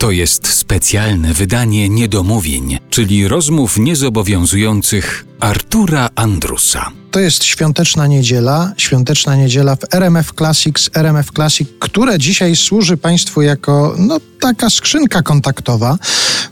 To jest specjalne wydanie niedomówień, czyli rozmów niezobowiązujących Artura Andrusa. To jest świąteczna niedziela, świąteczna niedziela w RMF Classics, RMF Classic, które dzisiaj służy Państwu jako no, taka skrzynka kontaktowa,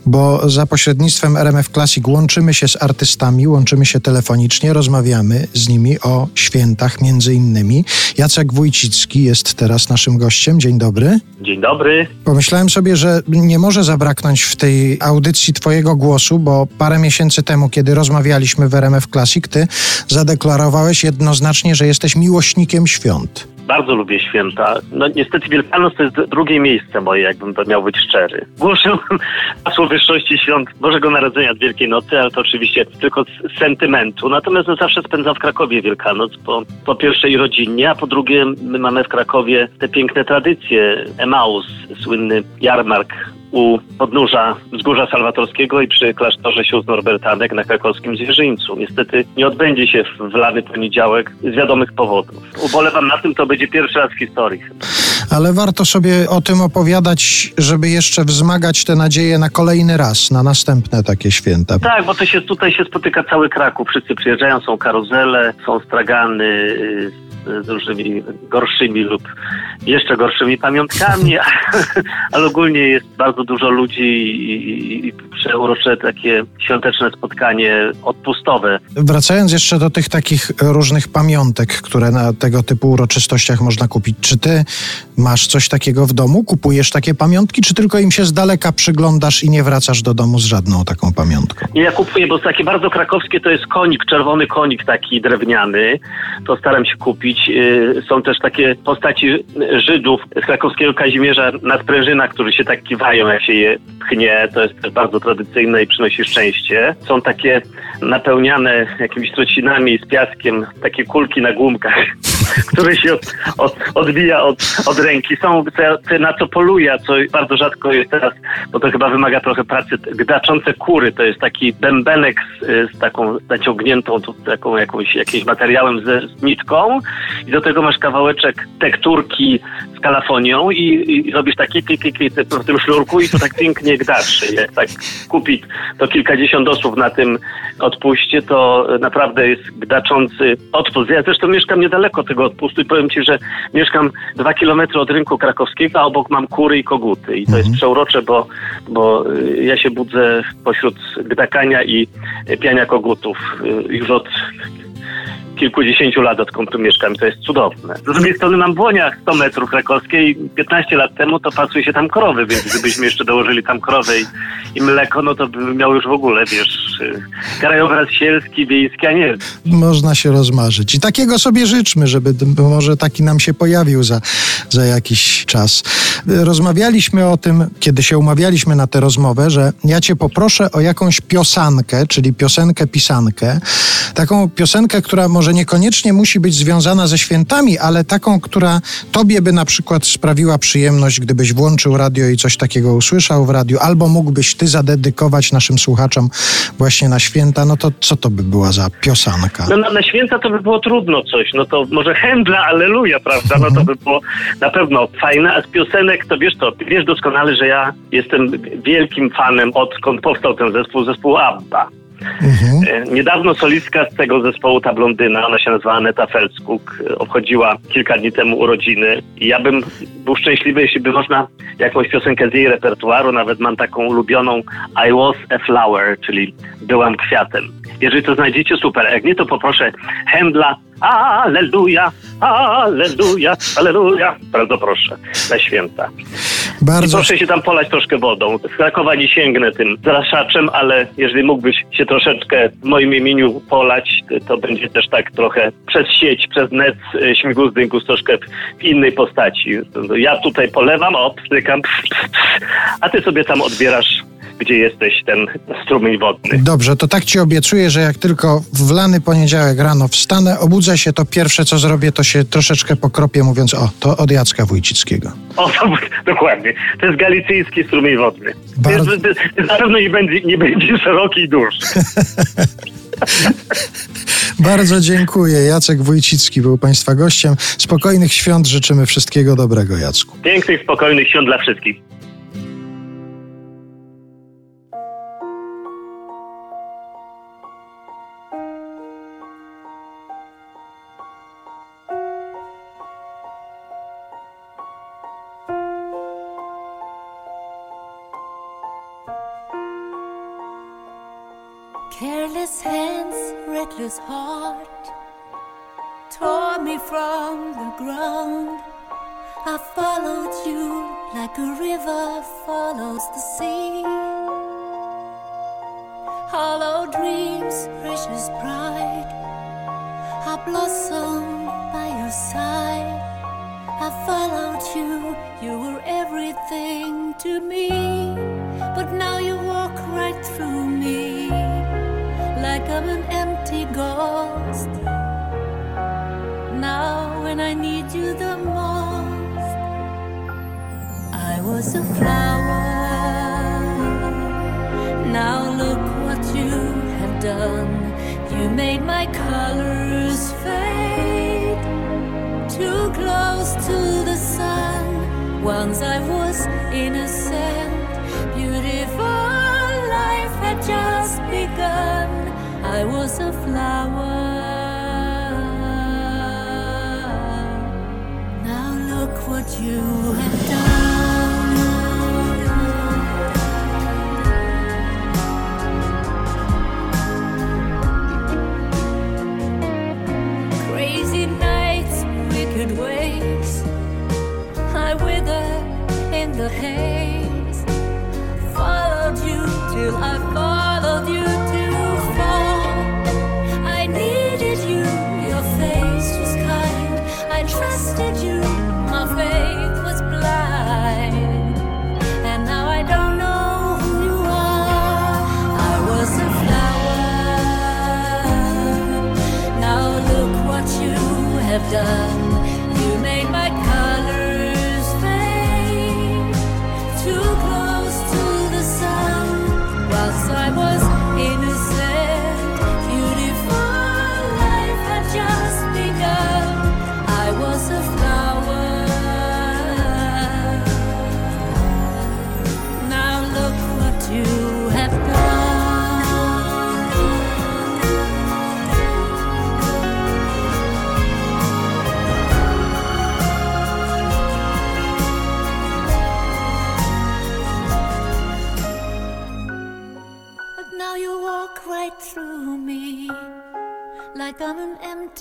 bo za pośrednictwem RMF Classic łączymy się z artystami, łączymy się telefonicznie, rozmawiamy z nimi o świętach między innymi. Jacek Wójcicki jest teraz naszym gościem. Dzień dobry. Dzień dobry. Pomyślałem sobie, że nie może zabraknąć w tej audycji Twojego głosu, bo parę miesięcy temu, kiedy rozmawialiśmy w RMF Classic, Ty zadeklarowałeś jednoznacznie, że jesteś miłośnikiem świąt. Bardzo lubię święta. No niestety Wielkanoc to jest drugie miejsce moje, jakbym to miał być szczery. Głoszę hasło wyższości świąt Bożego Narodzenia z Wielkiej Nocy, ale to oczywiście tylko z sentymentu. Natomiast no, zawsze spędzam w Krakowie Wielkanoc, bo po pierwsze i rodzinnie, a po drugie my mamy w Krakowie te piękne tradycje. Emaus, słynny jarmark u podnóża Wzgórza Salwatorskiego i przy klasztorze sióstr Norbertanek na krakowskim Zwierzyńcu. Niestety nie odbędzie się w lany poniedziałek z wiadomych powodów. Ubolewam na tym, to będzie pierwszy raz w historii. Ale warto sobie o tym opowiadać, żeby jeszcze wzmagać te nadzieje na kolejny raz, na następne takie święta. Tak, bo to się tutaj się spotyka cały Kraków. Wszyscy przyjeżdżają, są karuzele, są stragany y, z różnymi gorszymi lub jeszcze gorszymi pamiątkami, ale ogólnie jest bardzo dużo ludzi i, i przeurocze takie świąteczne spotkanie odpustowe. Wracając jeszcze do tych takich różnych pamiątek, które na tego typu uroczystościach można kupić. Czy ty masz coś takiego w domu? Kupujesz takie pamiątki, czy tylko im się z daleka przyglądasz i nie wracasz do domu z żadną taką pamiątką? Ja kupuję, bo takie bardzo krakowskie to jest konik, czerwony konik taki drewniany. To staram się kupić. Y, są też takie postaci Żydów z krakowskiego Kazimierza na sprężynach, którzy się tak kiwają, jak się je pchnie. To jest też bardzo tradycyjne i przynosi szczęście. Są takie napełniane jakimiś trocinami z piaskiem, takie kulki na głumkach, które się od, od, odbija od, od ręki. Są te, na co poluje, co bardzo rzadko jest teraz, bo to chyba wymaga trochę pracy, gdaczące kury. To jest taki bębenek z, z taką naciągniętą taką jakąś, jakimś materiałem z, z nitką i do tego masz kawałeczek tekturki z kalafonią i, i robisz takie klik, klik, w tym sznurku i to tak pięknie gdaczy. Jak tak kupi to kilkadziesiąt osób na tym odpuście, to naprawdę jest gdaczący odpust. Ja zresztą mieszkam niedaleko tego odpustu i powiem Ci, że mieszkam dwa kilometry od rynku krakowskiego, a obok mam kury i koguty. I to jest mhm. przeurocze, bo, bo y, ja się budzę pośród gdakania i piania kogutów y, już od kilkudziesięciu lat, odkąd tu mieszkam. To jest cudowne. Z drugiej strony mam Błoniach 100 metrów krakowskiej. 15 lat temu to pasuje się tam krowy, więc gdybyśmy jeszcze dołożyli tam krowę i, i mleko, no to by miał już w ogóle, wiesz, y, krajobraz sielski, wiejski, a nie. Można się rozmarzyć. I takiego sobie życzmy, żeby może taki nam się pojawił za, za jakiś czas. Rozmawialiśmy o tym, kiedy się umawialiśmy na tę rozmowę, że ja cię poproszę o jakąś piosankę, czyli piosenkę pisankę. Taką piosenkę, która może może niekoniecznie musi być związana ze świętami, ale taką, która tobie by na przykład sprawiła przyjemność, gdybyś włączył radio i coś takiego usłyszał w radiu, albo mógłbyś ty zadedykować naszym słuchaczom właśnie na święta, no to co to by była za piosanka? No na, na święta to by było trudno coś, no to może Händla, Aleluja, prawda? No to by było na pewno fajne, a z piosenek to wiesz to, wiesz doskonale, że ja jestem wielkim fanem odkąd powstał ten zespół, zespół ABBA. Mhm. E, niedawno solistka z tego zespołu, ta blondyna, ona się nazywa Aneta Felskuk, e, obchodziła kilka dni temu urodziny i ja bym był szczęśliwy, jeśli by można jakąś piosenkę z jej repertuaru, nawet mam taką ulubioną I was a flower, czyli byłam kwiatem. Jeżeli to znajdziecie, super. Jak nie, to poproszę Händla Alleluja, Alleluja, Alleluja. Bardzo proszę, na święta. I Bardzo proszę się tam polać troszkę wodą. Z Krakowa nie sięgnę tym zraszaczem, ale jeżeli mógłbyś się troszeczkę w moim imieniu polać, to będzie też tak trochę przez sieć, przez net e, śmigus dynkus troszkę w innej postaci. Ja tutaj polewam, o, pstrykam, a ty sobie tam odbierasz, gdzie jesteś, ten strumień wodny. Dobrze, to tak ci obiecuję, że jak tylko w lany poniedziałek rano wstanę, obudzę się, to pierwsze co zrobię, to się troszeczkę pokropię, mówiąc, o, to od Jacka Wójcickiego. O, to, dokładnie. To jest galicyjski strumień wodny. Bardzo- jest- Na pewno nie będzie, nie będzie szeroki i dłuższy. Bardzo dziękuję. Jacek Wójcicki był Państwa gościem. Spokojnych świąt życzymy wszystkiego dobrego, Jacku. Pięknych, spokojnych świąt dla wszystkich. Careless hands, reckless heart tore me from the ground. I followed you like a river follows the sea. Hollow dreams, precious pride, I blossomed by your side. I followed you, you were everything to me. But now you walk right through made my colors fade too close to the sun. Once I was innocent, beautiful life had just begun. I was a flower. Now look what you have done. The haze. Followed you till I followed you to fall. I needed you, your face was kind. I trusted you, my faith was blind. And now I don't know who you are. I was a flower. Now look what you have done.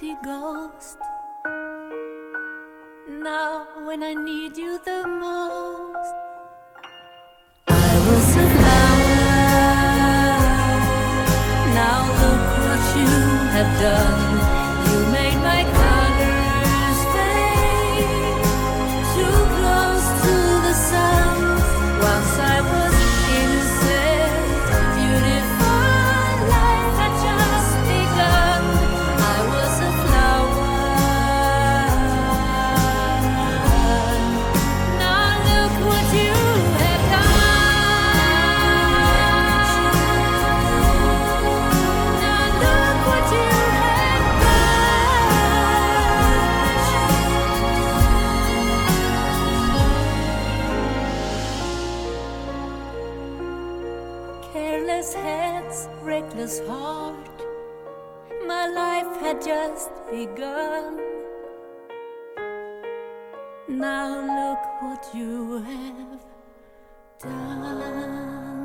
Empty ghost. Now, when I need you the most, hands, reckless heart. My life had just begun. Now look what you have done.